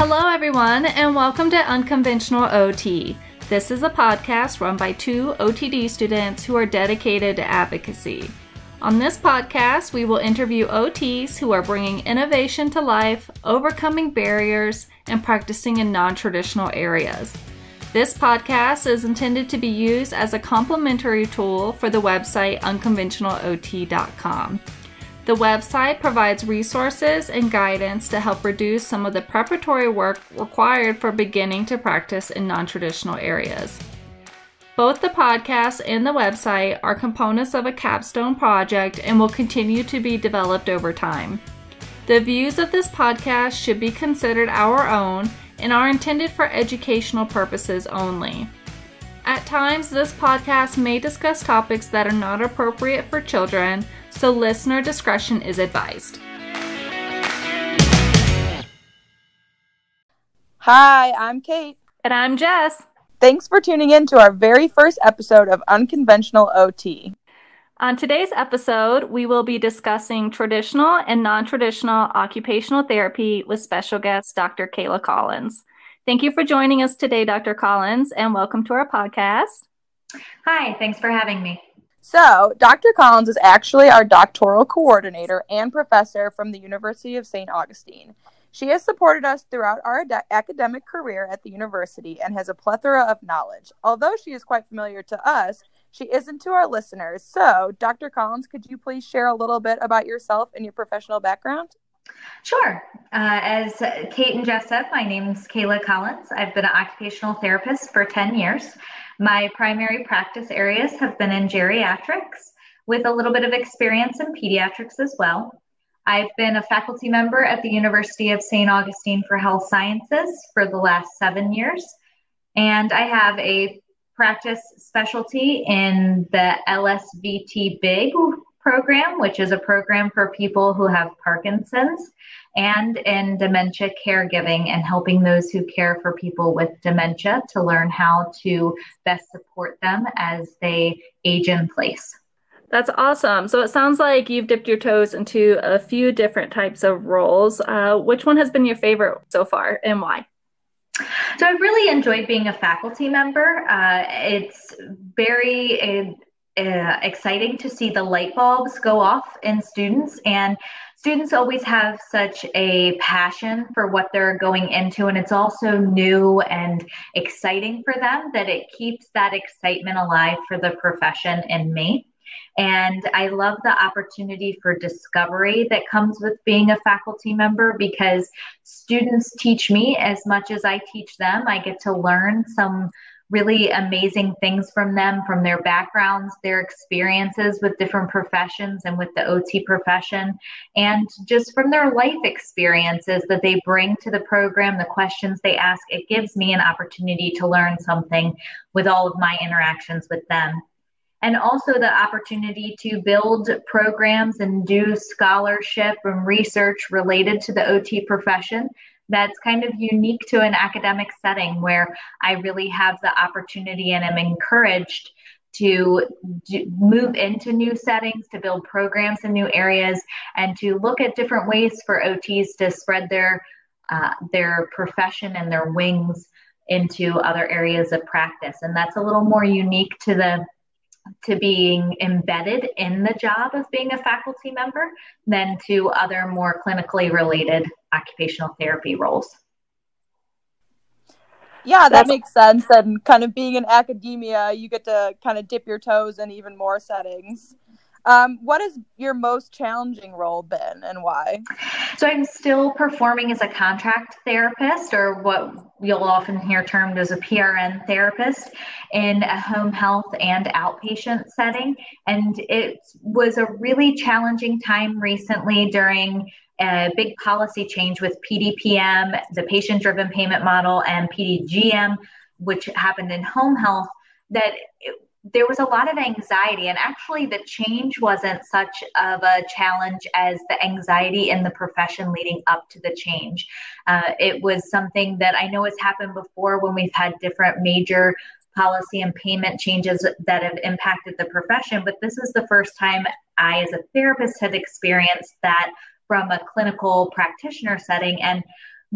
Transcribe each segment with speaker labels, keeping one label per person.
Speaker 1: Hello, everyone, and welcome to Unconventional OT. This is a podcast run by two OTD students who are dedicated to advocacy. On this podcast, we will interview OTs who are bringing innovation to life, overcoming barriers, and practicing in non traditional areas. This podcast is intended to be used as a complementary tool for the website unconventionalot.com. The website provides resources and guidance to help reduce some of the preparatory work required for beginning to practice in non traditional areas. Both the podcast and the website are components of a capstone project and will continue to be developed over time. The views of this podcast should be considered our own and are intended for educational purposes only. At times, this podcast may discuss topics that are not appropriate for children, so listener discretion is advised.
Speaker 2: Hi, I'm Kate.
Speaker 1: And I'm Jess.
Speaker 2: Thanks for tuning in to our very first episode of Unconventional OT.
Speaker 1: On today's episode, we will be discussing traditional and non traditional occupational therapy with special guest Dr. Kayla Collins. Thank you for joining us today, Dr. Collins, and welcome to our podcast.
Speaker 3: Hi, thanks for having me.
Speaker 2: So, Dr. Collins is actually our doctoral coordinator and professor from the University of St. Augustine. She has supported us throughout our ad- academic career at the university and has a plethora of knowledge. Although she is quite familiar to us, she isn't to our listeners. So, Dr. Collins, could you please share a little bit about yourself and your professional background?
Speaker 3: Sure. Uh, as Kate and Jess said, my name is Kayla Collins. I've been an occupational therapist for 10 years. My primary practice areas have been in geriatrics with a little bit of experience in pediatrics as well. I've been a faculty member at the University of St. Augustine for Health Sciences for the last seven years. And I have a practice specialty in the LSVT BIG program, which is a program for people who have Parkinson's, and in dementia caregiving and helping those who care for people with dementia to learn how to best support them as they age in place.
Speaker 1: That's awesome. So it sounds like you've dipped your toes into a few different types of roles. Uh, which one has been your favorite so far and why?
Speaker 3: So I've really enjoyed being a faculty member. Uh, it's very uh, uh, exciting to see the light bulbs go off in students and students always have such a passion for what they're going into and it's also new and exciting for them that it keeps that excitement alive for the profession and me and I love the opportunity for discovery that comes with being a faculty member because students teach me as much as I teach them. I get to learn some really amazing things from them, from their backgrounds, their experiences with different professions and with the OT profession, and just from their life experiences that they bring to the program, the questions they ask. It gives me an opportunity to learn something with all of my interactions with them and also the opportunity to build programs and do scholarship and research related to the OT profession that's kind of unique to an academic setting where I really have the opportunity and am encouraged to do, move into new settings, to build programs in new areas, and to look at different ways for OTs to spread their uh, their profession and their wings into other areas of practice. And that's a little more unique to the to being embedded in the job of being a faculty member than to other more clinically related occupational therapy roles.
Speaker 2: Yeah, that That's- makes sense. And kind of being in academia, you get to kind of dip your toes in even more settings. Um, what has your most challenging role been and why?
Speaker 3: So I'm still performing as a contract therapist, or what you'll often hear termed as a PRN therapist, in a home health and outpatient setting. And it was a really challenging time recently during a big policy change with PDPM, the patient driven payment model, and PDGM, which happened in home health. That it, there was a lot of anxiety and actually the change wasn't such of a challenge as the anxiety in the profession leading up to the change uh, it was something that i know has happened before when we've had different major policy and payment changes that have impacted the profession but this is the first time i as a therapist had experienced that from a clinical practitioner setting and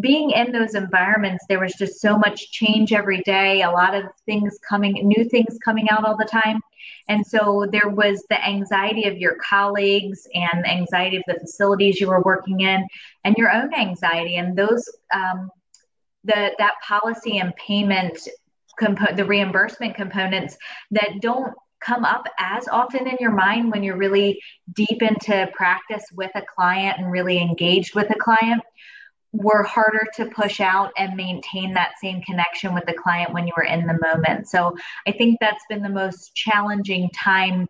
Speaker 3: being in those environments, there was just so much change every day, a lot of things coming, new things coming out all the time. And so there was the anxiety of your colleagues and the anxiety of the facilities you were working in and your own anxiety. And those, um, the, that policy and payment compo- the reimbursement components that don't come up as often in your mind when you're really deep into practice with a client and really engaged with a client were harder to push out and maintain that same connection with the client when you were in the moment. So I think that's been the most challenging time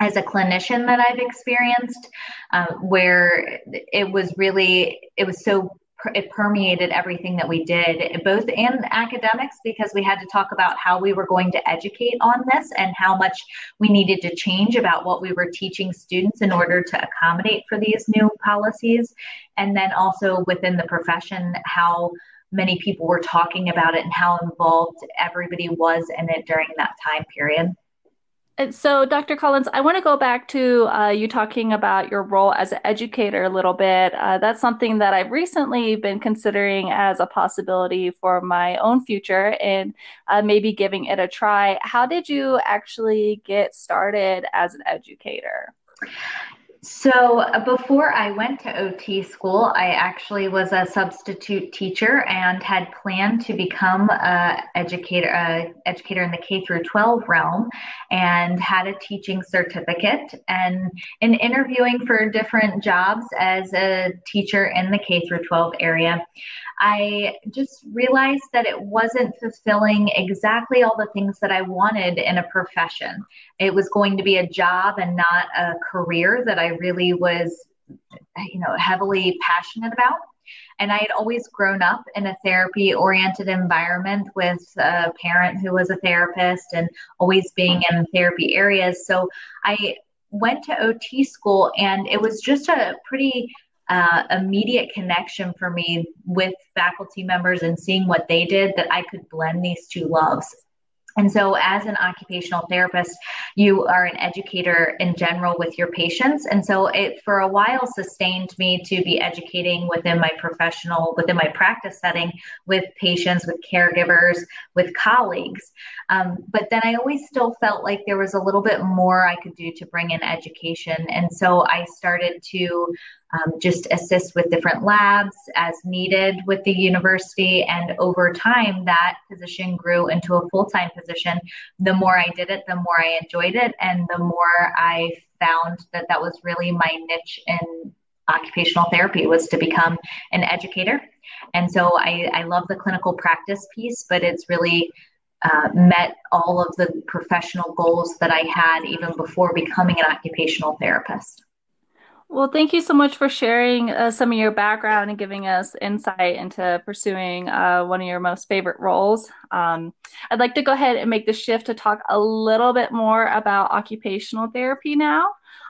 Speaker 3: as a clinician that I've experienced, uh, where it was really, it was so it permeated everything that we did, both in academics, because we had to talk about how we were going to educate on this and how much we needed to change about what we were teaching students in order to accommodate for these new policies. And then also within the profession, how many people were talking about it and how involved everybody was in it during that time period.
Speaker 1: So, Dr. Collins, I want to go back to uh, you talking about your role as an educator a little bit. Uh, that's something that I've recently been considering as a possibility for my own future and uh, maybe giving it a try. How did you actually get started as an educator?
Speaker 3: So uh, before I went to OT school, I actually was a substitute teacher and had planned to become a educator, a educator in the K through 12 realm, and had a teaching certificate. And in interviewing for different jobs as a teacher in the K through 12 area, I just realized that it wasn't fulfilling exactly all the things that I wanted in a profession. It was going to be a job and not a career that I really was, you know, heavily passionate about. And I had always grown up in a therapy oriented environment with a parent who was a therapist and always being in therapy areas. So I went to OT school and it was just a pretty uh, immediate connection for me with faculty members and seeing what they did that I could blend these two loves. And so, as an occupational therapist, you are an educator in general with your patients. And so, it for a while sustained me to be educating within my professional, within my practice setting with patients, with caregivers, with colleagues. Um, but then I always still felt like there was a little bit more I could do to bring in education. And so, I started to um, just assist with different labs as needed with the university. And over time, that position grew into a full time position. The more I did it, the more I enjoyed it, and the more I found that that was really my niche in occupational therapy was to become an educator. And so I, I love the clinical practice piece, but it's really uh, met all of the professional goals that I had even before becoming an occupational therapist.
Speaker 1: Well, thank you so much for sharing uh, some of your background and giving us insight into pursuing uh, one of your most favorite roles. Um, I'd like to go ahead and make the shift to talk a little bit more about occupational therapy now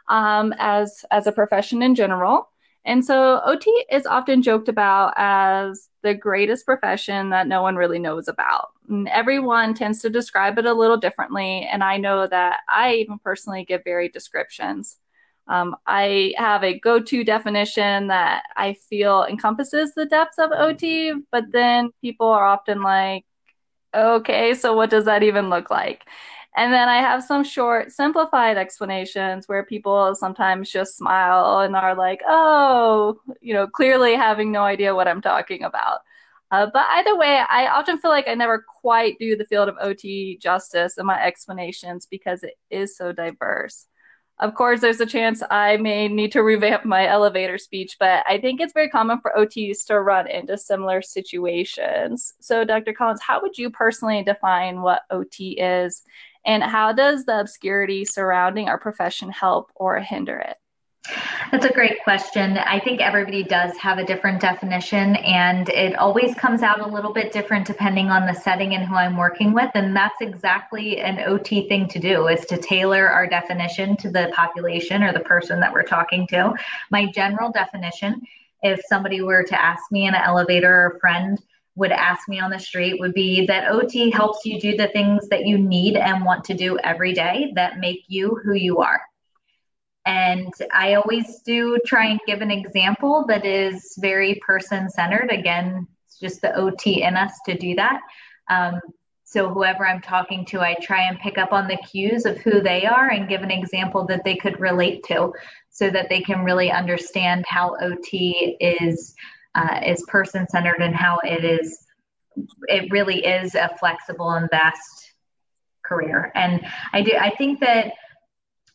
Speaker 1: um, as, as a profession in general. And so, OT is often joked about as the greatest profession that no one really knows about. And everyone tends to describe it a little differently. And I know that I even personally give varied descriptions. Um, I have a go to definition that I feel encompasses the depths of OT, but then people are often like, okay, so what does that even look like? And then I have some short, simplified explanations where people sometimes just smile and are like, oh, you know, clearly having no idea what I'm talking about. Uh, but either way, I often feel like I never quite do the field of OT justice in my explanations because it is so diverse. Of course, there's a chance I may need to revamp my elevator speech, but I think it's very common for OTs to run into similar situations. So, Dr. Collins, how would you personally define what OT is, and how does the obscurity surrounding our profession help or hinder it?
Speaker 3: That's a great question. I think everybody does have a different definition, and it always comes out a little bit different depending on the setting and who I'm working with. And that's exactly an OT thing to do is to tailor our definition to the population or the person that we're talking to. My general definition, if somebody were to ask me in an elevator or a friend would ask me on the street would be that OT helps you do the things that you need and want to do every day that make you who you are. And I always do try and give an example that is very person centered. Again, It's just the OT in us to do that. Um, so whoever I'm talking to, I try and pick up on the cues of who they are and give an example that they could relate to, so that they can really understand how OT is uh, is person centered and how it is it really is a flexible and vast career. And I do I think that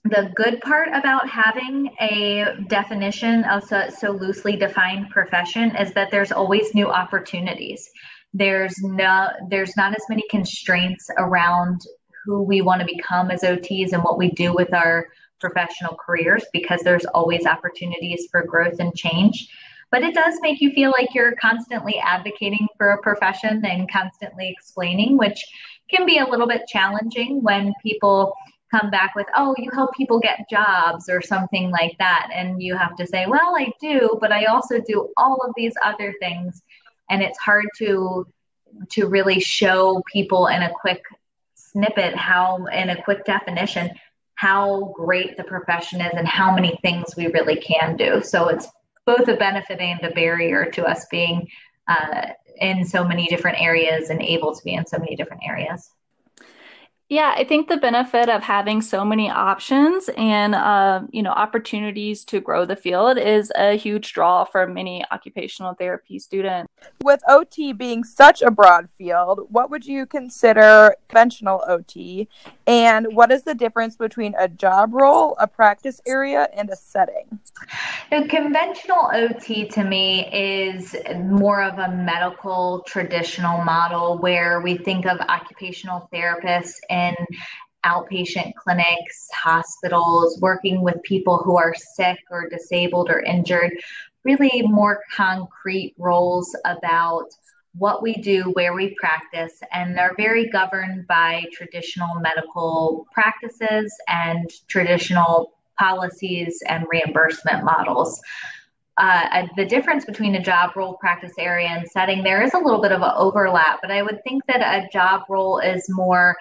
Speaker 3: the good part about having a definition of so, so loosely defined profession is that there's always new opportunities. There's no there's not as many constraints around who we want to become as ots and what we do with our professional careers because there's always opportunities for growth and change. But it does make you feel like you're constantly advocating for a profession and constantly explaining which can be a little bit challenging when people come back with, oh, you help people get jobs or something like that. And you have to say, well, I do, but I also do all of these other things. And it's hard to to really show people in a quick snippet how in a quick definition how great the profession is and how many things we really can do. So it's both a benefit and a barrier to us being uh, in so many different areas and able to be in so many different areas.
Speaker 1: Yeah, I think the benefit of having so many options and uh, you know opportunities to grow the field is a huge draw for many occupational therapy students.
Speaker 2: With OT being such a broad field, what would you consider conventional OT, and what is the difference between a job role, a practice area, and a setting?
Speaker 3: The conventional OT to me is more of a medical traditional model where we think of occupational therapists in outpatient clinics, hospitals, working with people who are sick or disabled or injured, really more concrete roles about what we do, where we practice, and they're very governed by traditional medical practices and traditional policies and reimbursement models. Uh, the difference between a job role, practice area, and setting, there is a little bit of an overlap, but I would think that a job role is more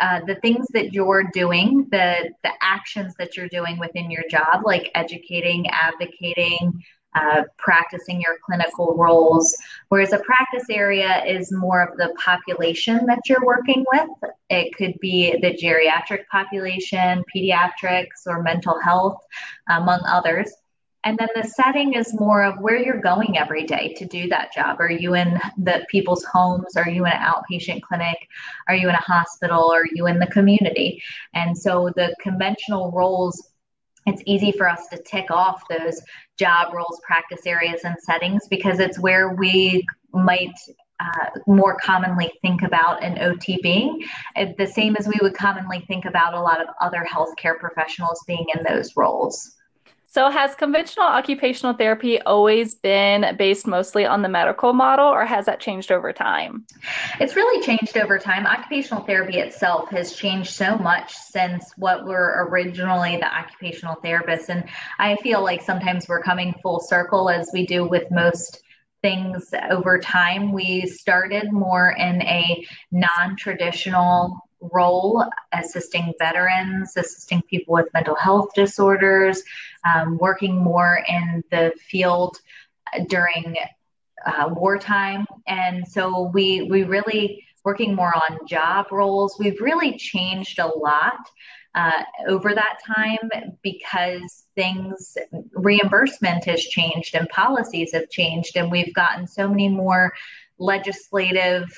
Speaker 3: uh, the things that you're doing, the the actions that you're doing within your job, like educating, advocating, uh, practicing your clinical roles. Whereas a practice area is more of the population that you're working with. It could be the geriatric population, pediatrics, or mental health, among others. And then the setting is more of where you're going every day to do that job. Are you in the people's homes? Are you in an outpatient clinic? Are you in a hospital? Are you in the community? And so the conventional roles, it's easy for us to tick off those job roles, practice areas, and settings because it's where we might uh, more commonly think about an OT being, the same as we would commonly think about a lot of other healthcare professionals being in those roles.
Speaker 1: So, has conventional occupational therapy always been based mostly on the medical model, or has that changed over time?
Speaker 3: It's really changed over time. Occupational therapy itself has changed so much since what were originally the occupational therapists. And I feel like sometimes we're coming full circle as we do with most things over time. We started more in a non traditional role assisting veterans, assisting people with mental health disorders, um, working more in the field during uh, wartime. And so we, we really working more on job roles. We've really changed a lot uh, over that time because things, reimbursement has changed and policies have changed, and we've gotten so many more legislative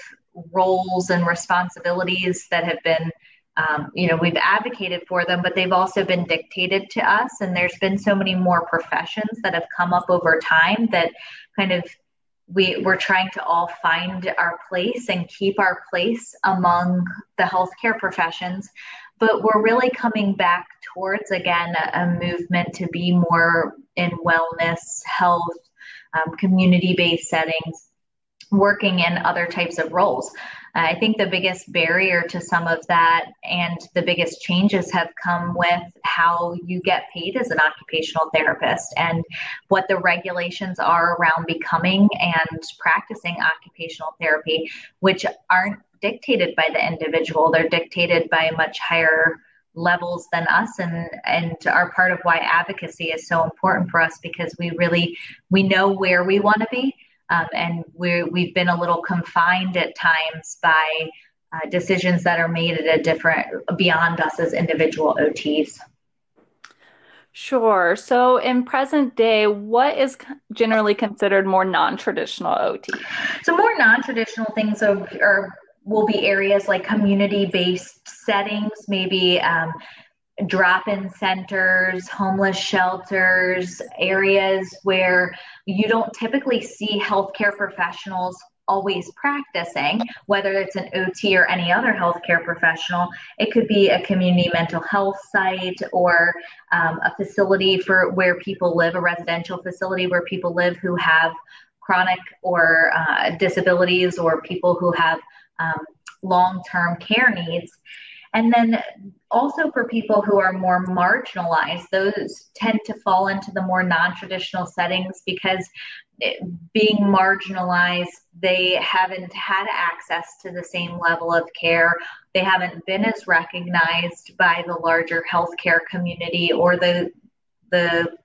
Speaker 3: roles and responsibilities that have been um, you know we've advocated for them but they've also been dictated to us. And there's been so many more professions that have come up over time that kind of we, we're trying to all find our place and keep our place among the healthcare professions. But we're really coming back towards again a, a movement to be more in wellness health um, community-based settings working in other types of roles. I think the biggest barrier to some of that and the biggest changes have come with how you get paid as an occupational therapist and what the regulations are around becoming and practicing occupational therapy, which aren't dictated by the individual. They're dictated by much higher levels than us and and are part of why advocacy is so important for us because we really we know where we want to be Um, and we we've been a little confined at times by uh, decisions that are made at a different beyond us as individual OTs.
Speaker 1: Sure. So, in present day, what is generally considered more non-traditional OT?
Speaker 3: So, more non-traditional things are, are will be areas like community-based settings, maybe um, drop-in centers, homeless shelters, areas where you don't typically see healthcare professionals always practicing, whether it's an OT or any other healthcare professional. It could be a community mental health site or um, a facility for where people live, a residential facility where people live who have chronic or uh, disabilities or people who have um, long-term care needs. And then also for people who are more marginalized, those tend to fall into the more non traditional settings because being marginalized, they haven't had access to the same level of care. They haven't been as recognized by the larger healthcare community or the the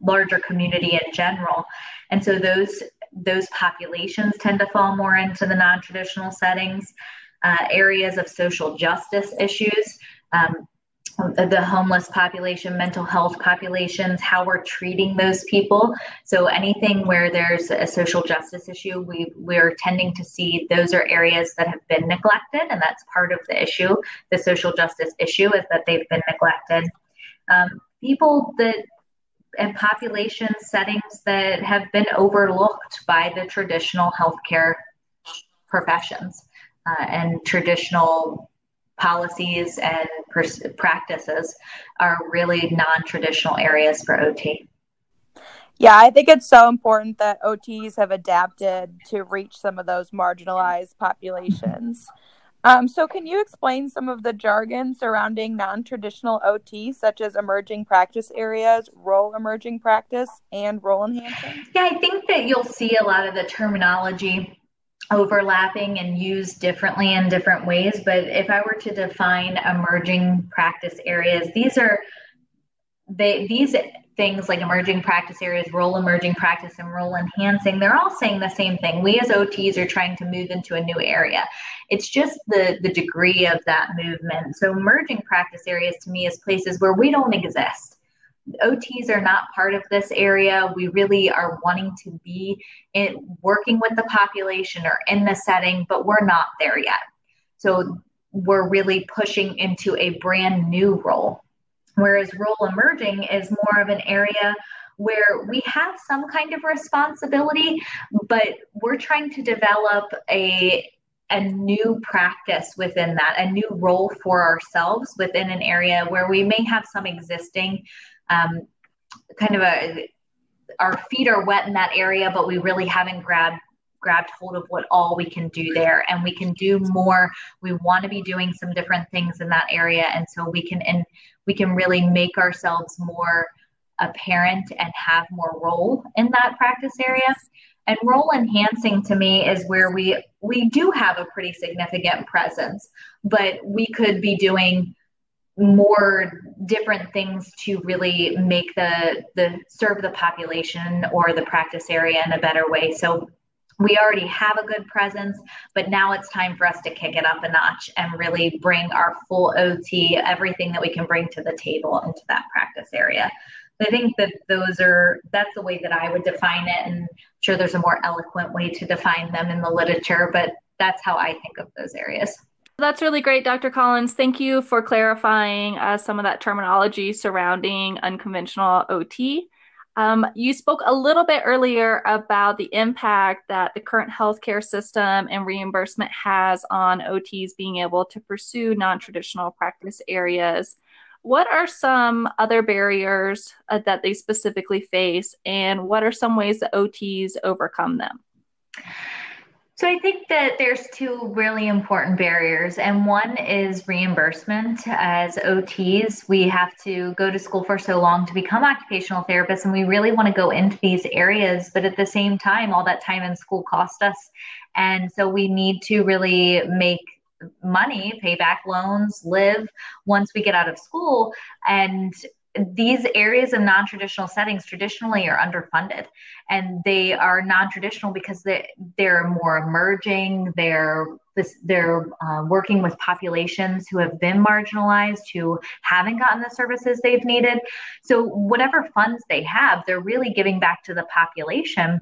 Speaker 3: larger community in general. And so those those populations tend to fall more into the non-traditional settings, uh, areas of social justice issues. Um, the homeless population, mental health populations, how we're treating those people. So anything where there's a social justice issue, we we're tending to see those are areas that have been neglected, and that's part of the issue. The social justice issue is that they've been neglected. Um, people that and population settings that have been overlooked by the traditional healthcare professions uh, and traditional policies and pers- practices are really non-traditional areas for OT.
Speaker 2: Yeah, I think it's so important that OTs have adapted to reach some of those marginalized populations. Um, so, can you explain some of the jargon surrounding non traditional OT, such as emerging practice areas, role emerging practice, and role enhancing?
Speaker 3: Yeah, I think that you'll see a lot of the terminology overlapping and used differently in different ways. But if I were to define emerging practice areas, these are they these things like emerging practice areas, role emerging practice, and role enhancing, they're all saying the same thing. We as OTs are trying to move into a new area. It's just the the degree of that movement. So emerging practice areas to me is places where we don't exist OTs are not part of this area. We really are wanting to be in, working with the population or in the setting, but we're not there yet. So we're really pushing into a brand new role. Whereas role emerging is more of an area where we have some kind of responsibility, but we're trying to develop a a new practice within that, a new role for ourselves within an area where we may have some existing um, kind of a our feet are wet in that area, but we really haven't grabbed grabbed hold of what all we can do there. And we can do more. We want to be doing some different things in that area. And so we can and we can really make ourselves more apparent and have more role in that practice area. And role enhancing to me is where we we do have a pretty significant presence but we could be doing more different things to really make the the serve the population or the practice area in a better way. So we already have a good presence but now it's time for us to kick it up a notch and really bring our full ot everything that we can bring to the table into that practice area. I think that those are that's the way that i would define it and I'm sure there's a more eloquent way to define them in the literature but that's how i think of those areas
Speaker 1: that's really great, Dr. Collins. Thank you for clarifying uh, some of that terminology surrounding unconventional OT. Um, you spoke a little bit earlier about the impact that the current healthcare system and reimbursement has on OTs being able to pursue non traditional practice areas. What are some other barriers uh, that they specifically face, and what are some ways that OTs overcome them?
Speaker 3: So I think that there's two really important barriers, and one is reimbursement. As OTs, we have to go to school for so long to become occupational therapists, and we really want to go into these areas, but at the same time, all that time in school cost us. And so we need to really make money, pay back loans, live once we get out of school. And these areas of non-traditional settings traditionally are underfunded and they are non-traditional because they, they're more emerging they're they're uh, working with populations who have been marginalized who haven't gotten the services they've needed. So whatever funds they have they're really giving back to the population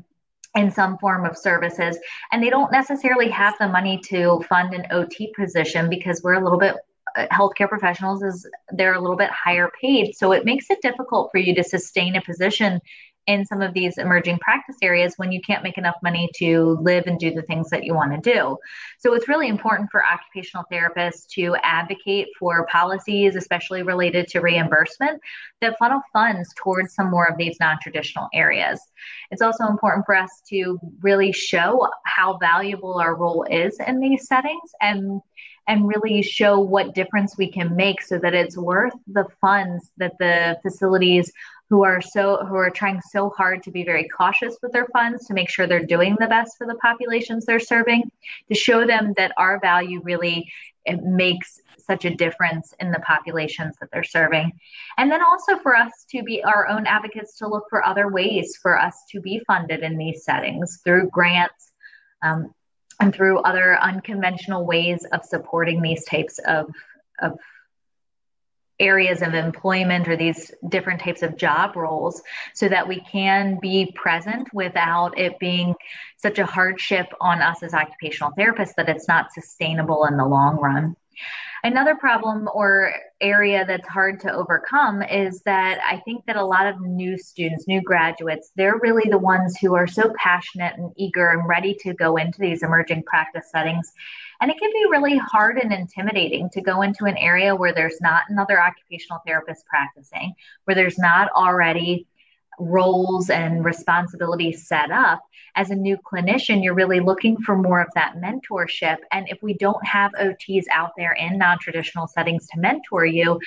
Speaker 3: in some form of services and they don't necessarily have the money to fund an ot position because we're a little bit Uh, healthcare professionals is they're a little bit higher paid. So it makes it difficult for you to sustain a position in some of these emerging practice areas when you can't make enough money to live and do the things that you want to do. So it's really important for occupational therapists to advocate for policies, especially related to reimbursement, that funnel funds towards some more of these non traditional areas. It's also important for us to really show how valuable our role is in these settings and and really show what difference we can make so that it's worth the funds that the facilities who are so who are trying so hard to be very cautious with their funds to make sure they're doing the best for the populations they're serving to show them that our value really makes such a difference in the populations that they're serving. And then also for us to be our own advocates to look for other ways for us to be funded in these settings through grants um, and through other unconventional ways of supporting these types of, of areas of employment or these different types of job roles so that we can be present without it being such a hardship on us as occupational therapists that it's not sustainable in the long run. Another problem or area that's hard to overcome is that I think that a lot of new students, new graduates, they're really the ones who are so passionate and eager and ready to go into these emerging practice settings. And it can be really hard and intimidating to go into an area where there's not another occupational therapist practicing, where there's not already roles and responsibilities set up as a new clinician you're really looking for more of that mentorship. And if we don't have ots out there in non-traditional settings to mentor you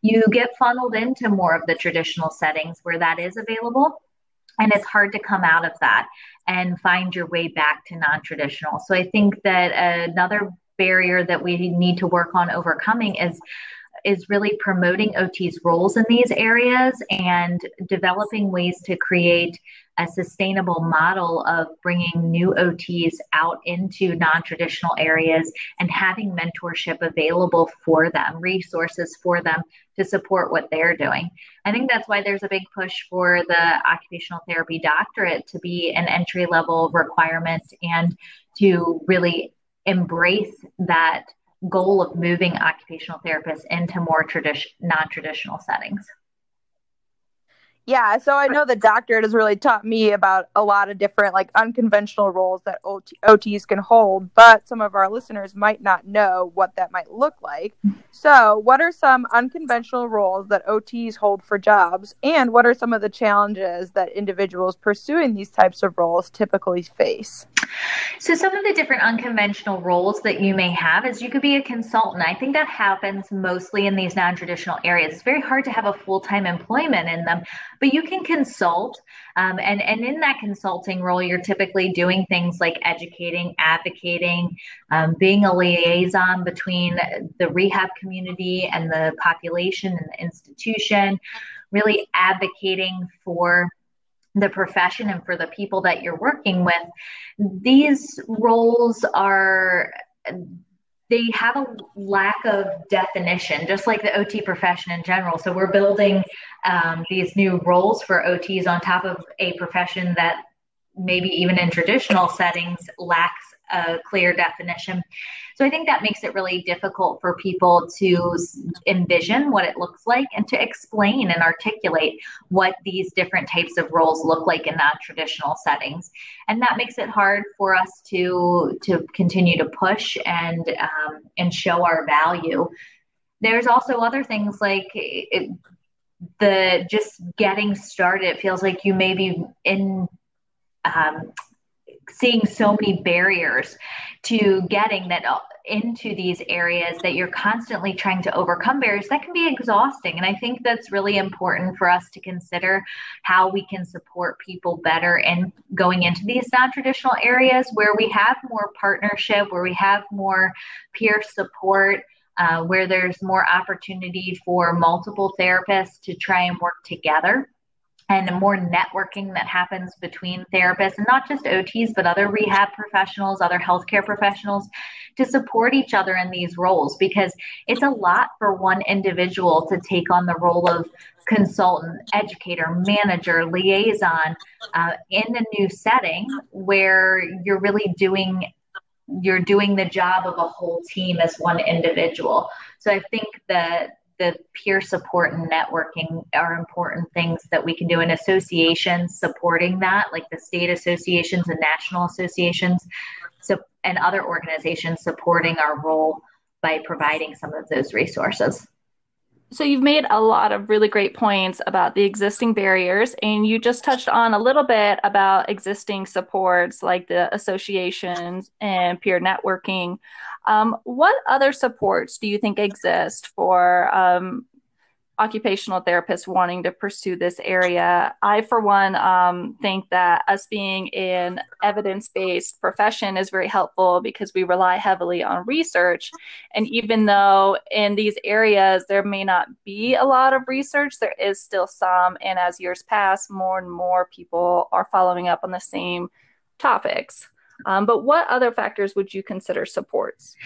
Speaker 3: you get funneled into more of the traditional settings where that is available and it's hard to come out of that and find your way back to non-traditional. So i think that another barrier that we need to work on overcoming is is really promoting OT's roles in these areas and developing ways to create a sustainable model of bringing new OTs out into non traditional areas and having mentorship available for them, resources for them to support what they're doing. I think that's why there's a big push for the occupational therapy doctorate to be an entry level requirement and to really embrace that goal of moving occupational therapists into more tradition non-traditional settings
Speaker 2: yeah, so I know the doctorate has really taught me about a lot of different like unconventional roles that OT- OTs can hold, but some of our listeners might not know what that might look like. So, what are some unconventional roles that OTs hold for jobs, and what are some of the challenges that individuals pursuing these types of roles typically face?
Speaker 3: So, some of the different unconventional roles that you may have is you could be a consultant. I think that happens mostly in these non traditional areas. It's very hard to have a full time employment in them but you can consult um, and and in that consulting role you're typically doing things like educating advocating um, being a liaison between the rehab community and the population and the institution really advocating for the profession and for the people that you're working with these roles are they have a lack of definition, just like the OT profession in general. So we're building um, these new roles for OTs on top of a profession that maybe even in traditional settings lacks a clear definition. So I think that makes it really difficult for people to envision what it looks like and to explain and articulate what these different types of roles look like in non-traditional settings. And that makes it hard for us to to continue to push and um, and show our value. There's also other things like it, the just getting started. It feels like you may be in um, seeing so many barriers to getting that uh, into these areas that you're constantly trying to overcome barriers that can be exhausting. And i think that's really important for us to consider how we can support people better in going into these non-traditional areas where we have more partnership where we have more peer support uh, where there's more opportunity for multiple therapists to try and work together and more networking that happens between therapists and not just OTs, but other rehab professionals, other healthcare professionals to support each other in these roles because it's a lot for one individual to take on the role of consultant, educator, manager, liaison uh, in a new setting where you're really doing you're doing the job of a whole team as one individual. So I think that the peer support and networking are important things that we can do in associations supporting that, like the state associations and national associations, so and other organizations supporting our role by providing some of those resources.
Speaker 1: So you've made a lot of really great points about the existing barriers, and you just touched on a little bit about existing supports like the associations and peer networking. Um, what other supports do you think exist for um, occupational therapists wanting to pursue this area. I, for one, um, think that us being an evidence based profession is very helpful because we rely heavily on research. And even though in these areas there may not be a lot of research, there is still some. And as years pass, more and more people are following up on the same topics. Um, but what other factors would you consider supports?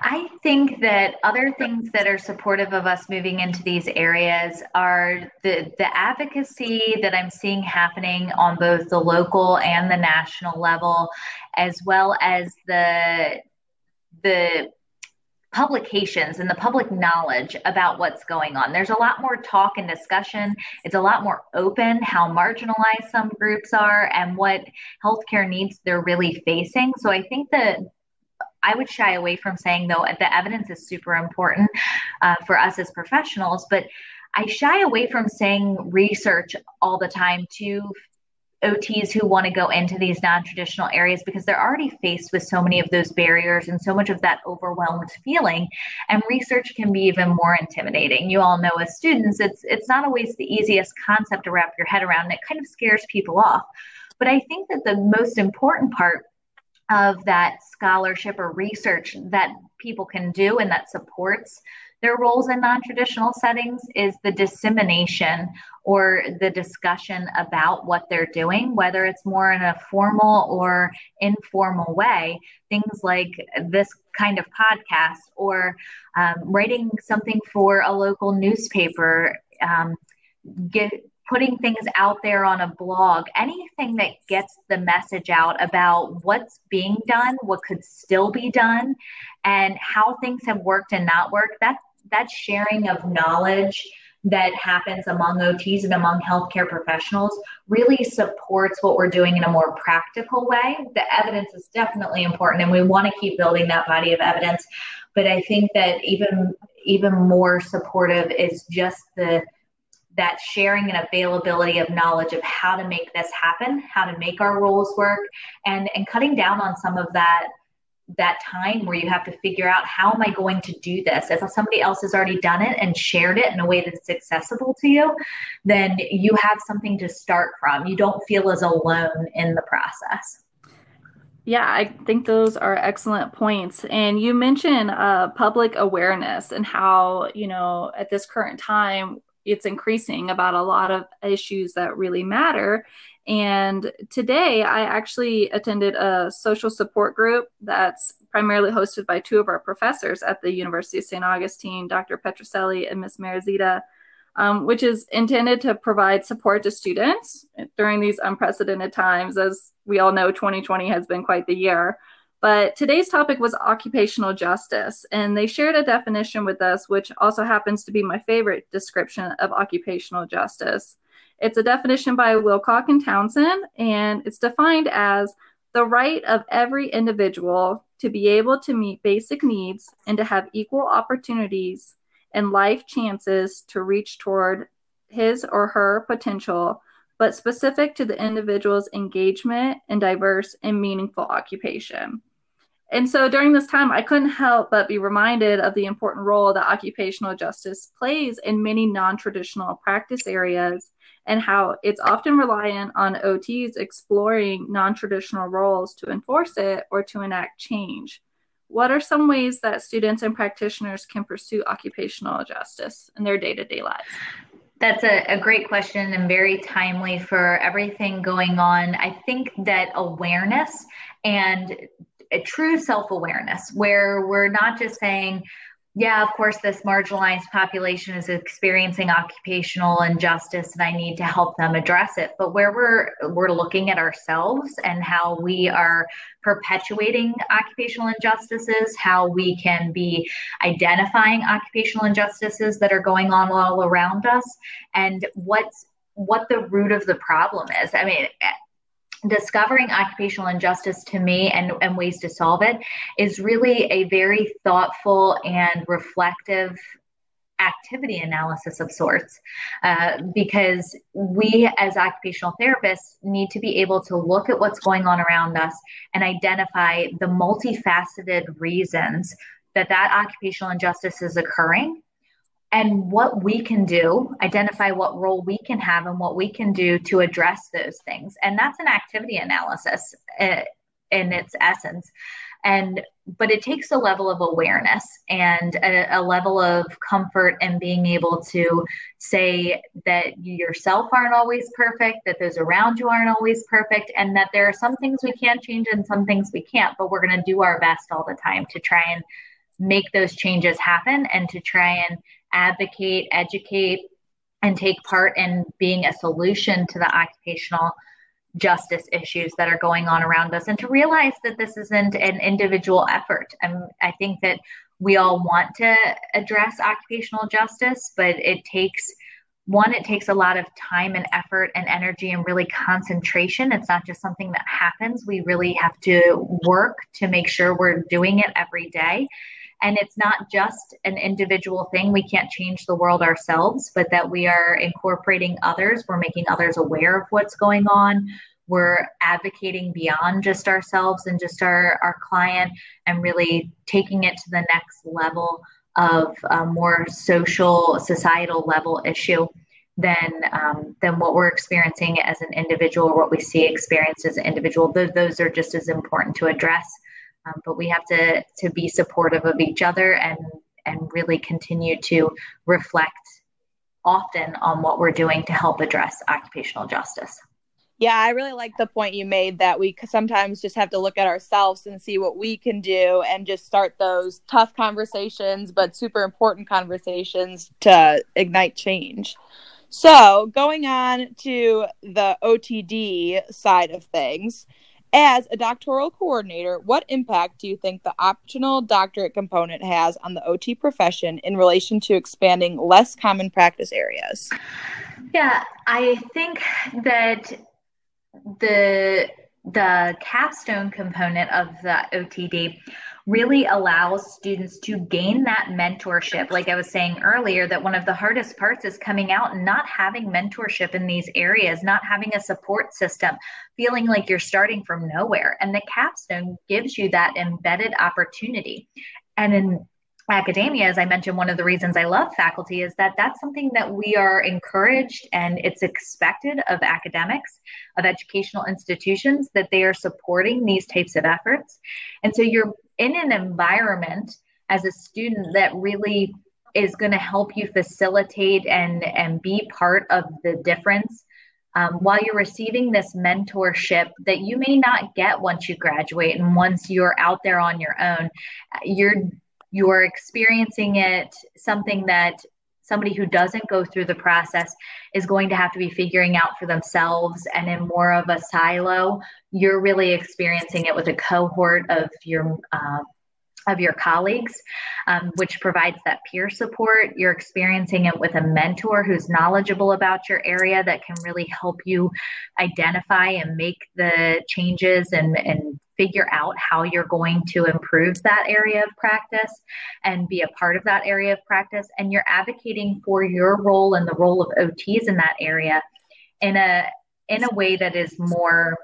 Speaker 3: I think that other things that are supportive of us moving into these areas are the, the advocacy that I'm seeing happening on both the local and the national level, as well as the the publications and the public knowledge about what's going on. There's a lot more talk and discussion. It's a lot more open how marginalized some groups are and what healthcare needs they're really facing. So I think that I would shy away from saying, though, the evidence is super important uh, for us as professionals, but I shy away from saying research all the time to OTs who want to go into these non traditional areas because they're already faced with so many of those barriers and so much of that overwhelmed feeling. And research can be even more intimidating. You all know as students, it's it's not always the easiest concept to wrap your head around. And it kind of scares people off. But I think that the most important part of that scholarship or research that people can do and that supports their roles in non traditional settings is the dissemination or the discussion about what they're doing, whether it's more in a formal or informal way. Things like this kind of podcast or um, writing something for a local newspaper. Um, get putting things out there on a blog, anything that gets the message out about what's being done, what could still be done, and how things have worked and not worked, that that sharing of knowledge that happens among OTs and among healthcare professionals really supports what we're doing in a more practical way. The evidence is definitely important and we want to keep building that body of evidence. But I think that even even more supportive is just the that sharing and availability of knowledge of how to make this happen, how to make our roles work, and and cutting down on some of that that time where you have to figure out how am I going to do this? If somebody else has already done it and shared it in a way that's accessible to you, then you have something to start from. You don't feel as alone in the process.
Speaker 1: Yeah, I think those are excellent points. And you mentioned uh, public awareness and how, you know, at this current time, it's increasing about a lot of issues that really matter. And today I actually attended a social support group that's primarily hosted by two of our professors at the University of St. Augustine, Dr. Petroselli and Ms. Marizita, um, which is intended to provide support to students during these unprecedented times. As we all know, 2020 has been quite the year. But today's topic was occupational justice, and they shared a definition with us, which also happens to be my favorite description of occupational justice. It's a definition by Wilcock and Townsend, and it's defined as the right of every individual to be able to meet basic needs and to have equal opportunities and life chances to reach toward his or her potential, but specific to the individual's engagement in diverse and meaningful occupation. And so during this time, I couldn't help but be reminded of the important role that occupational justice plays in many non traditional practice areas and how it's often reliant on OTs exploring non traditional roles to enforce it or to enact change. what are some ways that students and practitioners can pursue occupational justice in their day to day lives?
Speaker 3: That's a, a, great question and very timely for everything going on. I think that awareness and a true self awareness, where we're not just saying, yeah, of course, this marginalized population is experiencing occupational injustice, and I need to help them address it. But where we're we're looking at ourselves and how we are perpetuating occupational injustices, how we can be identifying occupational injustices that are going on all around us, and what's what the root of the problem is. I mean, discovering occupational injustice to me and, and ways to solve it is really a very thoughtful and reflective activity analysis of sorts uh, because we as occupational therapists need to be able to look at what's going on around us and identify the multifaceted reasons that that occupational injustice is occurring and what we can do, identify what role we can have and what we can do to address those things. And that's an activity analysis uh, in its essence. And but it takes a level of awareness and a, a level of comfort and being able to say that you yourself aren't always perfect, that those around you aren't always perfect, and that there are some things we can change and some things we can't, but we're going to do our best all the time to try and make those changes happen and to try and advocate, educate, and take part in being a solution to the occupational justice issues that are going on around us and to realize that this isn't an individual effort. And I think that we all want to address occupational justice, but it takes one, it takes a lot of time and effort and energy and really concentration. It's not just something that happens. We really have to work to make sure we're doing it every day. And it's not just an individual thing. We can't change the world ourselves, but that we are incorporating others. We're making others aware of what's going on. We're advocating beyond just ourselves and just our, our client and really taking it to the next level of a more social, societal level issue than um, than what we're experiencing as an individual, what we see experienced as an individual. Those, those are just as important to address um, but we have to to be supportive of each other and and really continue to reflect often on what we're doing to help address occupational justice.
Speaker 2: Yeah, I really like the point you made that we sometimes just have to look at ourselves and see what we can do and just start those tough conversations, but super important conversations to ignite change. So, going on to the OTD side of things, as a doctoral coordinator, what impact do you think the optional doctorate component has on the OT profession in relation to expanding less common practice areas?
Speaker 3: Yeah, I think that the the capstone component of the OTD really allows students to gain that mentorship. Like I was saying earlier, that one of the hardest parts is coming out and not having mentorship in these areas, not having a support system, feeling like you're starting from nowhere. And the capstone gives you that embedded opportunity. And in academia, as I mentioned, one of the reasons I love faculty is that that's something that we are encouraged and it's expected of academics, of educational institutions, that they are supporting these types of efforts. And so you're in an environment as a student that really is going to help you facilitate and and be part of the difference um, while you're receiving this mentorship that you may not get once you graduate and once you're out there on your own you're you're experiencing it something that somebody who doesn't go through the process is going to have to be figuring out for themselves and in more of a silo you're really experiencing it with a cohort of your uh, of your colleagues, um, which provides that peer support. You're experiencing it with a mentor who's knowledgeable about your area that can really help you identify and make the changes and, and figure out how you're going to improve that area of practice and be a part of that area of practice. And you're advocating for your role and the role of OTs in that area in a in a way that is more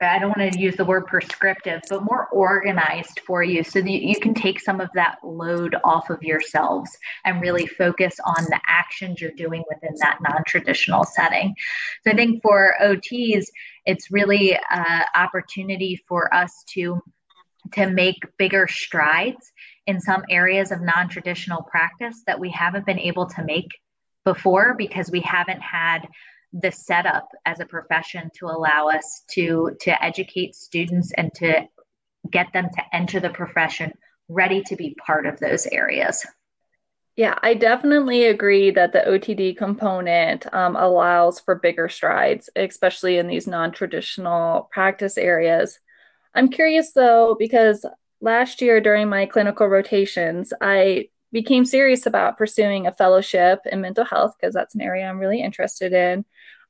Speaker 3: I don't want to use the word prescriptive, but more organized for you so that you can take some of that load off of yourselves and really focus on the actions you're doing within that non traditional setting. So I think for OTs, it's really an opportunity for us to to make bigger strides in some areas of non traditional practice that we haven't been able to make before because we haven't had the setup as a profession to allow us to to educate students and to get them to enter the profession ready to be part of those areas.
Speaker 1: Yeah, I definitely agree that the OTD component um, allows for bigger strides, especially in these non traditional practice areas. I'm curious though, because last year during my clinical rotations, I became serious about pursuing a fellowship in mental health because that's an area I'm really interested in.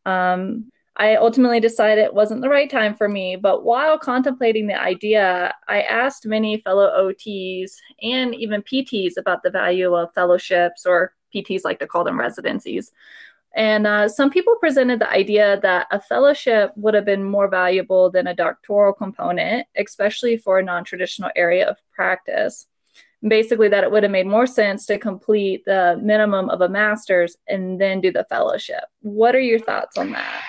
Speaker 1: Um, I ultimately decided it wasn't the right time for me, but while contemplating the idea, I asked many fellow OTs and even PTs about the value of fellowships, or PTs like to call them residencies. And uh, some people presented the idea that a fellowship would have been more valuable than a doctoral component, especially for a non traditional area of practice. Basically, that it would have made more sense to complete the minimum of a master's and then do the fellowship. What are your thoughts on that?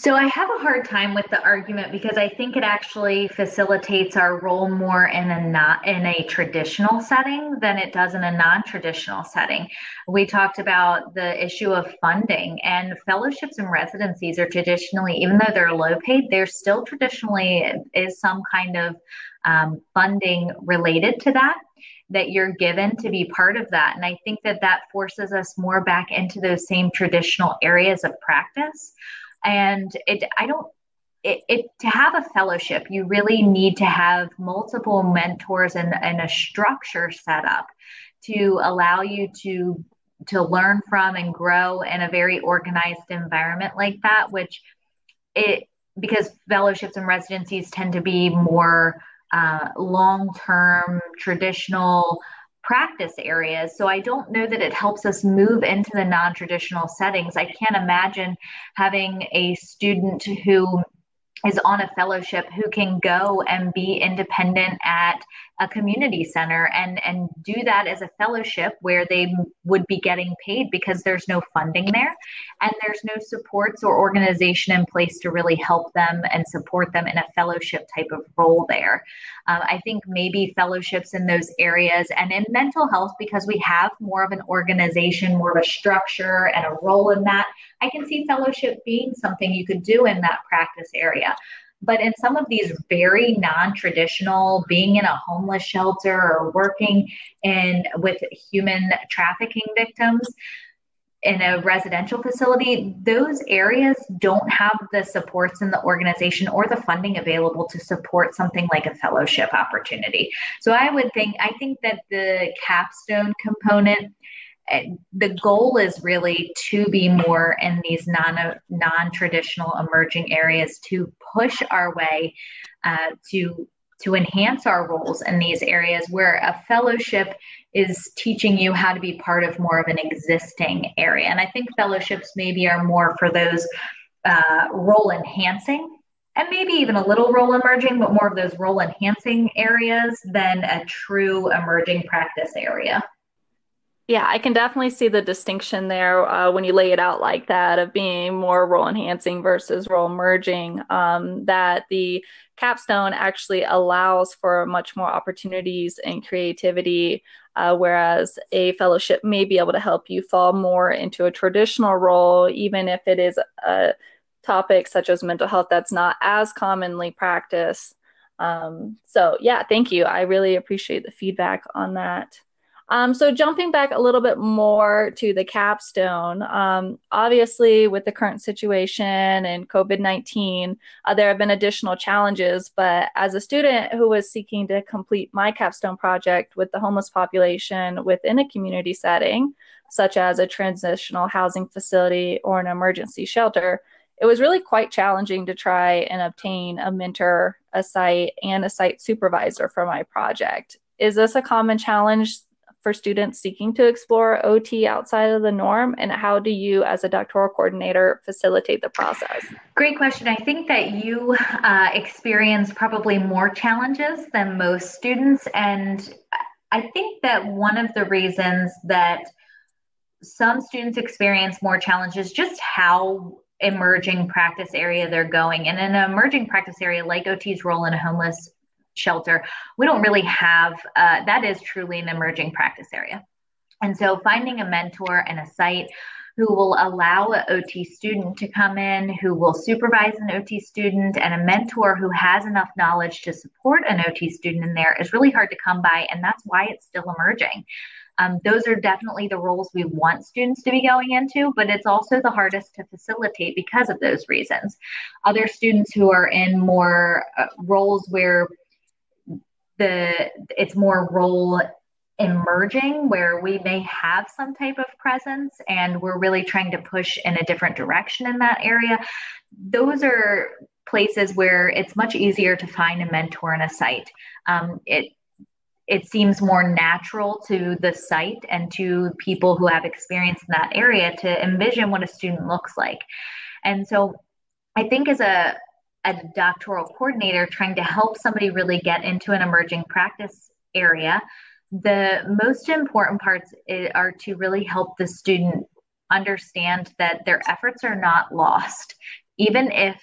Speaker 3: So I have a hard time with the argument because I think it actually facilitates our role more in a not in a traditional setting than it does in a non-traditional setting. We talked about the issue of funding and fellowships and residencies are traditionally, even though they're low paid, they're still traditionally is some kind of um, funding related to that that you're given to be part of that. And I think that that forces us more back into those same traditional areas of practice and it i don't it, it, to have a fellowship you really need to have multiple mentors and, and a structure set up to allow you to to learn from and grow in a very organized environment like that which it because fellowships and residencies tend to be more uh, long term traditional practice areas. So I don't know that it helps us move into the non traditional settings. I can't imagine having a student who is on a fellowship who can go and be independent at a community center and and do that as a fellowship where they would be getting paid because there's no funding there and there's no supports or organization in place to really help them and support them in a fellowship type of role there. Um, i think maybe fellowships in those areas and in mental health because we have more of an organization more of a structure and a role in that i can see fellowship being something you could do in that practice area but in some of these very non-traditional, being in a homeless shelter or working in with human trafficking victims in a residential facility, those areas don't have the supports in the organization or the funding available to support something like a fellowship opportunity. So I would think I think that the capstone component the goal is really to be more in these non non traditional emerging areas to push our way uh, to to enhance our roles in these areas where a fellowship is teaching you how to be part of more of an existing area. And i think fellowships maybe are more for those uh, role enhancing and maybe even a little role emerging but more of those role enhancing areas than a true emerging practice area
Speaker 1: yeah, I can definitely see the distinction there uh, when you lay it out like that of being more role enhancing versus role emerging. Um, that the capstone actually allows for much more opportunities and creativity, uh, whereas a fellowship may be able to help you fall more into a traditional role, even if it is a topic such as mental health that's not as commonly practiced. Um, so, yeah, thank you. I really appreciate the feedback on that. Um, so jumping back a little bit more to the capstone, um, obviously with the current situation and COVID nineteen, uh, there have been additional challenges. But as a student who was seeking to complete my capstone project with the homeless population within a community setting, such as a transitional housing facility or an emergency shelter, it was really quite challenging to try and obtain a mentor, a site, and a site supervisor for my project. Is this a common challenge for students seeking to explore OT outside of the norm? And how do you, as a doctoral coordinator, facilitate the process?
Speaker 3: Great question. I think that you uh, experience probably more challenges than most students. And I think that one of the reasons that some students experience more challenges just how emerging practice area they're going. And in an emerging practice area like OT's role in a homeless shelter, we don't really have uh, that is truly an emerging practice area. And so finding a mentor and a site who will allow an OT student to come in, who will supervise an OT student, and a mentor who has enough knowledge to support an OT student in there is really hard to come by. And that's why it's still emerging. Um, those are definitely the roles we want students to be going into, but it's also the hardest to facilitate because of those reasons. Other students who are in more uh, roles where the it's more role emerging where we may have some type of presence and we're really trying to push in a different direction in that area. Those are places where it's much easier to find a mentor and a site. Um, it it seems more natural to the site and to people who have experience in that area to envision what a student looks like. And so i think as a a doctoral coordinator trying to help somebody really get into an emerging practice area the most important parts are to really help the student understand that their efforts are not lost. Even if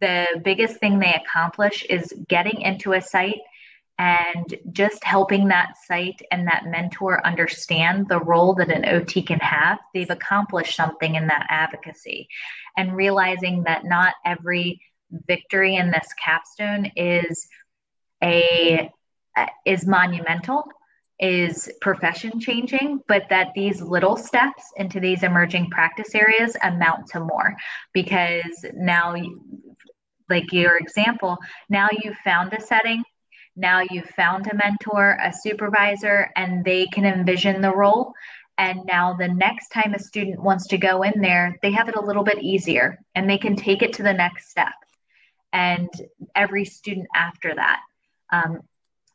Speaker 3: the biggest thing they accomplish is getting into a site and just helping that site and that mentor understand the role that an OT can have, they've accomplished something in that advocacy. And realizing that not every victory in this capstone is a uh, is monumental is profession changing, but that these little steps into these emerging practice areas amount to more because now, like your example, now you've found a setting, now you've found a mentor, a supervisor, and they can envision the role. And now the next time a student wants to go in there, they have it a little bit easier and they can take it to the next step. And every student after that. Um,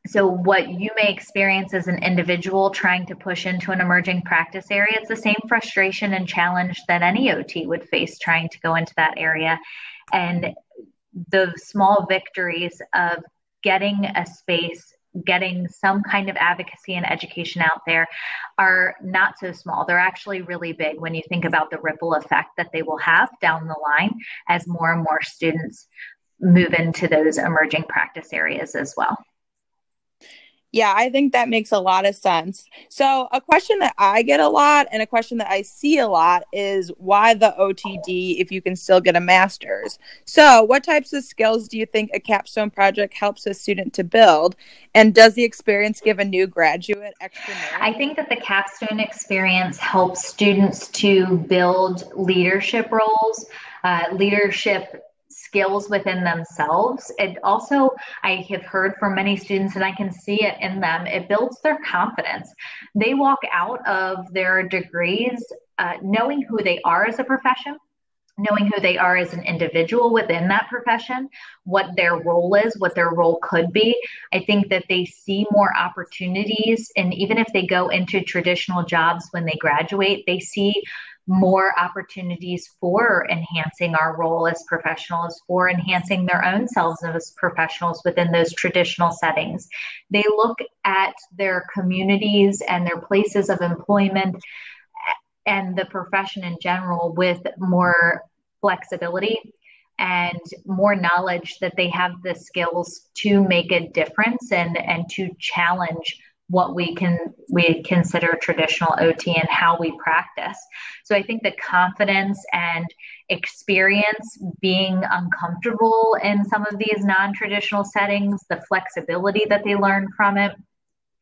Speaker 3: so what you may experience as an individual trying to push into an emerging practice area it's the same frustration and challenge that any ot would face trying to go into that area and the small victories of getting a space getting some kind of advocacy and education out there are not so small they're actually really big when you think about the ripple effect that they will have down the line as more and more students move into those emerging practice areas as well
Speaker 2: yeah, I think that makes a lot of sense. So, a question that I get a lot and a question that I see a lot is why the OTD if you can still get a master's? So, what types of skills do you think a capstone project helps a student to build? And does the experience give a new graduate extra merit?
Speaker 3: I think that the capstone experience helps students to build leadership roles, uh, leadership skills within themselves. It also, I have heard from many students, and I can see it in them, it builds their confidence. They walk out of their degrees uh, knowing who they are as a profession. Knowing who they are as an individual within that profession, what their role is, what their role could be. I think that they see more opportunities. And even if they go into traditional jobs when they graduate, they see more opportunities for enhancing our role as professionals, or enhancing their own selves as professionals within those traditional settings. They look at their communities and their places of employment and the profession in general with more flexibility and more knowledge that they have the skills to make a difference and and to challenge what we can we consider traditional OT and how we practice. So I think the confidence and experience being uncomfortable in some of these non-traditional settings, the flexibility that they learn from it,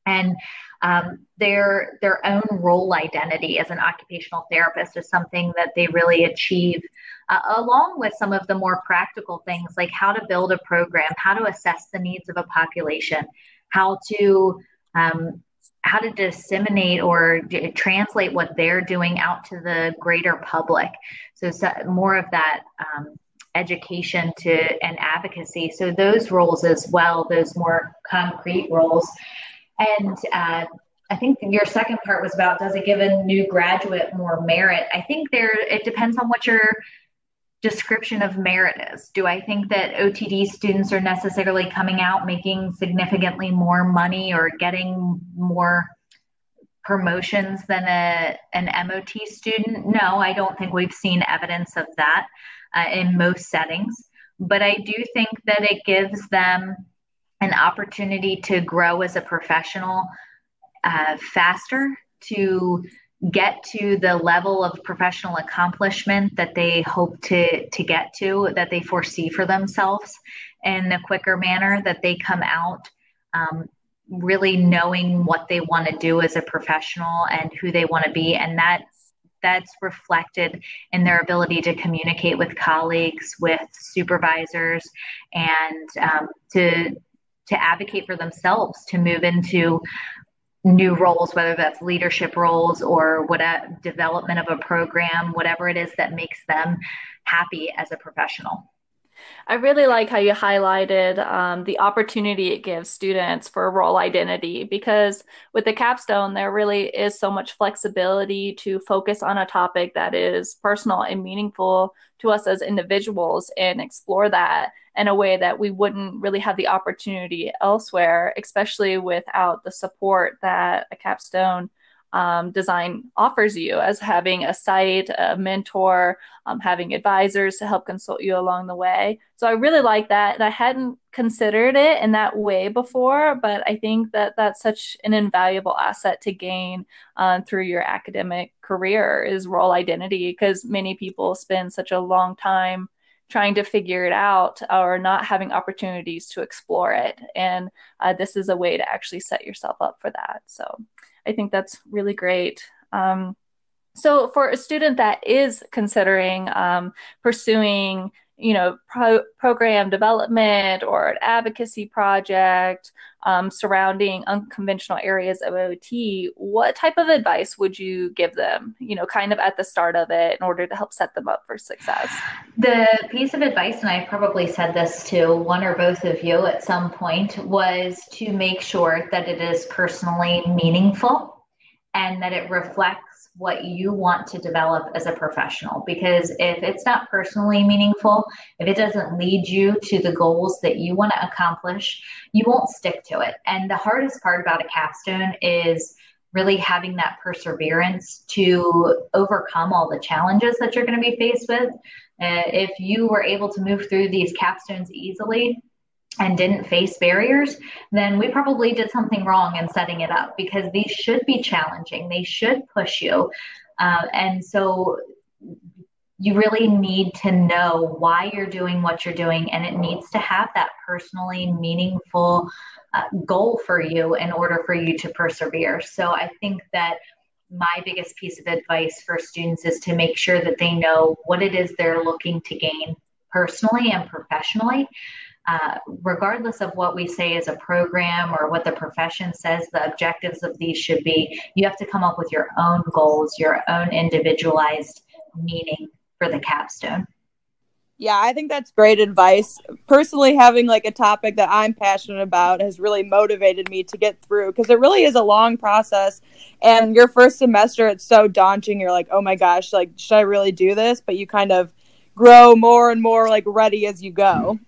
Speaker 3: and um, their their own role identity as an occupational therapist is something that they really achieve uh, along with some of the more practical things like how to build a program how to assess the needs of a population how to um, how to disseminate or d- translate what they're doing out to the greater public. So, so more of that um, education to and advocacy. So those roles as well, those more concrete roles. And uh, I think your second part was about does it give a new graduate more merit? I think there it depends on what your description of merit is. Do I think that OTD students are necessarily coming out making significantly more money or getting more promotions than a, an MOT student? No, I don't think we've seen evidence of that uh, in most settings. But I do think that it gives them an opportunity to grow as a professional uh, faster, to get to the level of professional accomplishment that they hope to to get to that they foresee for themselves in a quicker manner that they come out um, really knowing what they want to do as a professional and who they want to be. And that's that's reflected in their ability to communicate with colleagues with supervisors and um, to to advocate for themselves to move into new mm-hmm. roles, whether that's leadership roles or what a development of a program, whatever it is that makes them happy as a professional.
Speaker 1: I really like how you highlighted um, the opportunity it gives students for role identity because with the capstone, there really is so much flexibility to focus on a topic that is personal and meaningful to us as individuals and explore that in a way that we wouldn't really have the opportunity elsewhere, especially without the support that a capstone um, design offers you as having a site, a mentor, um, having advisors to help consult you along the way. So I really like that. And I hadn't considered it in that way before, but I think that that's such an invaluable asset to gain um, through your academic career is role identity because many people spend such a long time trying to figure it out or not having opportunities to explore it. And uh, this is a way to actually set yourself up for that. So I think that's really great. Um, so for a student that is considering um, pursuing you know pro- program development or an advocacy project um, surrounding unconventional areas of ot what type of advice would you give them you know kind of at the start of it in order to help set them up for success?
Speaker 3: The piece of advice and i probably said this to one or both of you at some point was to make sure that it is personally meaningful and that it reflects what you want to develop as a professional. Because if it's not personally meaningful, if it doesn't lead you to the goals that you want to accomplish, you won't stick to it. And the hardest part about a capstone is really having that perseverance to overcome all the challenges that you're going to be faced with. Uh, if you were able to move through these capstones easily, and didn't face barriers, then we probably did something wrong in setting it up because these should be challenging. They should push you. Uh, and so you really need to know why you're doing what you're doing, and it needs to have that personally meaningful uh, goal for you in order for you to persevere. So I think that my biggest piece of advice for students is to make sure that they know what it is they're looking to gain personally and professionally uh, regardless of what we say as a program or what the profession says the objectives of these should be, you have to come up with your own goals, your own individualized meaning for the capstone.
Speaker 2: Yeah, I think that's great advice. Personally, having like a topic that I'm passionate about has really motivated me to get through because it really is a long process. And your first semester, it's so daunting. You're like, oh my gosh, like, should I really do this? But you kind of grow more and more like ready as you go.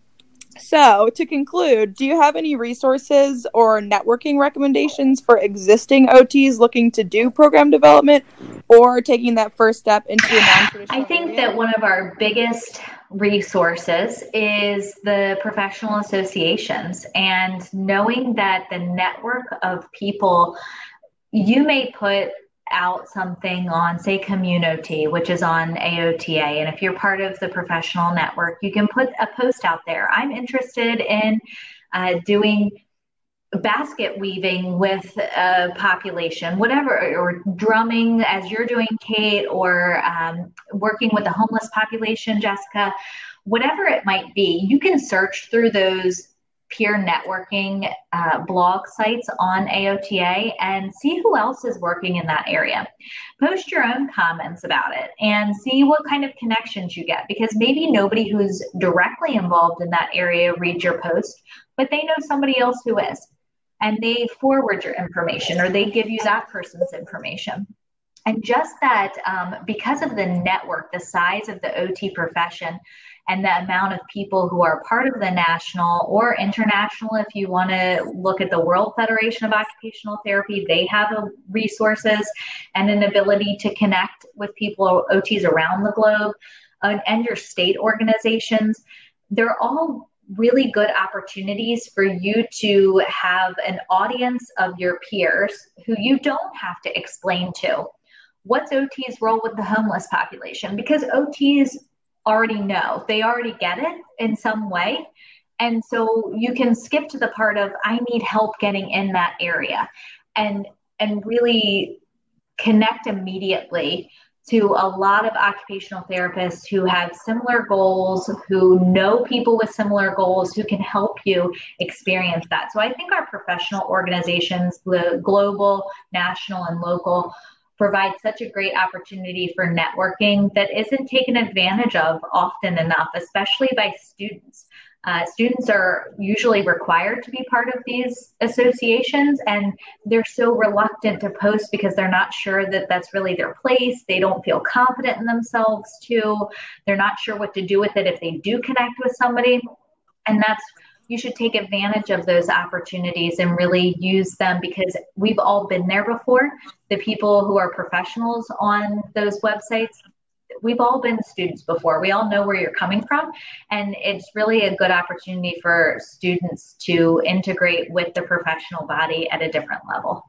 Speaker 2: So, to conclude, do you have any resources or networking recommendations for existing OTs looking to do program development or taking that first step into a non-traditional?
Speaker 3: I think
Speaker 2: area?
Speaker 3: that one of our biggest resources is the professional associations and knowing that the network of people you may put out something on, say, CommunOT, which is on AOTA. And if you're part of the professional network, you can put a post out there. I'm interested in uh, doing basket weaving with a population, whatever, or drumming as you're doing, Kate, or um, working with the homeless population, Jessica, whatever it might be, you can search through those peer networking uh, blog sites on AOTA and see who else is working in that area. Post your own comments about it and see what kind of connections you get because maybe nobody who's directly involved in that area reads your post, but they know somebody else who is. And they forward your information or they give you that person's information. And just that, um, because of the network, the size of the OT profession, and the amount of people who are part of the national or international if you want to look at the world federation of occupational therapy they have resources and an ability to connect with people ots around the globe uh, and your state organizations. They're all really good opportunities for you to have an audience of your peers who you don't have to explain to. What's OT's role with the homeless population? Because OTs already know, they already get it in some way. And so you can skip to the part of I need help getting in that area and and really connect immediately to a lot of occupational therapists who have similar goals, who know people with similar goals, who can help you experience that. So I think our professional organizations, the global, national, and local, provide such a great opportunity for networking that isn't taken advantage of often enough, especially by students. Uh, students are usually required to be part of these associations and they're so reluctant to post because they're not sure that that's really their place. They don't feel confident in themselves too. They're not sure what to do with it if they do connect with somebody. And that's you should take advantage of those opportunities and really use them because we've all been there before. The people who are professionals on those websites, we've all been students before. We all know where you're coming from. And it's really a good opportunity for students to integrate with the professional body at a different level.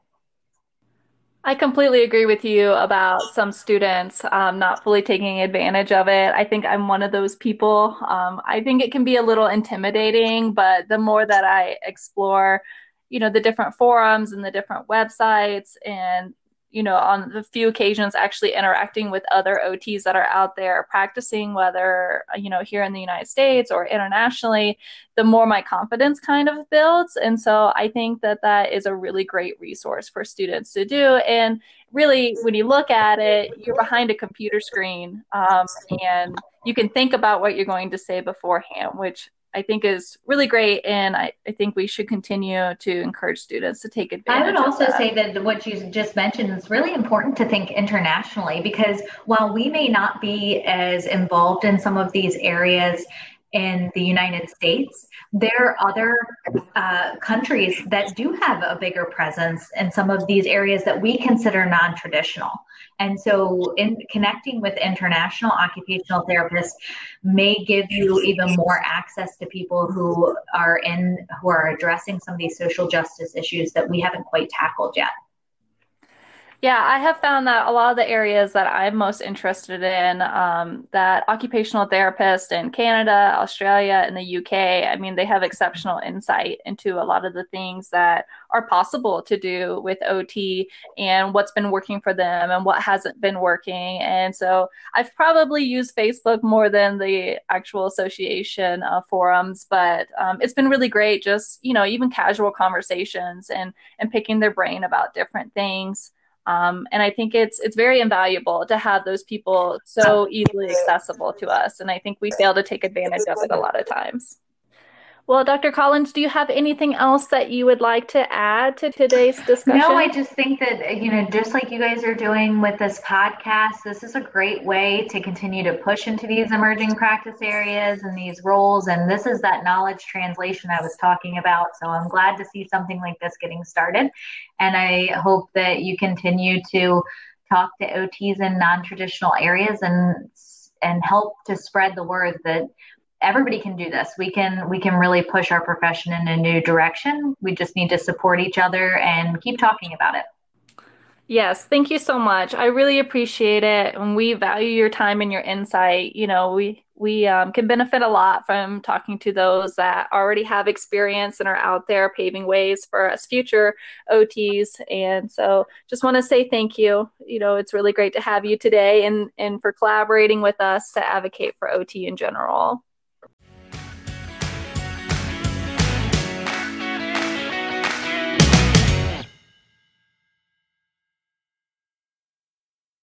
Speaker 1: I completely agree with you about some students um, not fully taking advantage of it. I think I'm one of those people. Um, I think it can be a little intimidating, but the more that I explore, you know, the different forums and the different websites and you know, on the few occasions actually interacting with other OTs that are out there practicing, whether, you know, here in the United States or internationally, the more my confidence kind of builds. And so I think that that is a really great resource for students to do. And really, when you look at it, you're behind a computer screen um, and you can think about what you're going to say beforehand, which I think is really great. And I, I think we should continue to encourage students to take advantage.
Speaker 3: I would also that. say that what you just mentioned is really important to think internationally because while we may not be as involved in some of these areas in the United States, there are other uh, countries that do have a bigger presence in some of these areas that we consider non traditional. And so, in connecting with international occupational therapists may give you even more access to people who are in who are addressing some of these social justice issues that we haven't quite tackled yet.
Speaker 1: Yeah, I have found that a lot of the areas that I'm most interested in, um, that occupational therapists in Canada, Australia, and the UK, I mean, they have exceptional insight into a lot of the things that are possible to do with OT and what's been working for them and what hasn't been working. And so I've probably used Facebook more than the actual association uh, forums, but um, it's been really great just, you know, even casual conversations and, and picking their brain about different things. Um, and I think it's it's very invaluable to have those people so easily accessible to us. And I think we fail to take advantage of it a lot of times. Well, Dr. Collins, do you have anything else that you would like to add to today's discussion?
Speaker 3: No, I just think that, you know, just like you guys are doing with this podcast, this is a great way to continue to push into these emerging practice areas and these roles. And this is that knowledge translation I was talking about. So I'm glad to see something like this getting started. And I hope that you continue to talk to OTs in non traditional areas and and help to spread the word that everybody can do this. We can we can really push our profession in a new direction. We just need to support each other and keep talking about it.
Speaker 1: Yes, thank you so much. I really appreciate it, and we value your time and your insight. You know, we we um, can benefit a lot from talking to those that already have experience and are out there paving ways for us future OTs. And so, just want to say thank you. You know, it's really great to have you today, and and for collaborating with us to advocate for OT in general.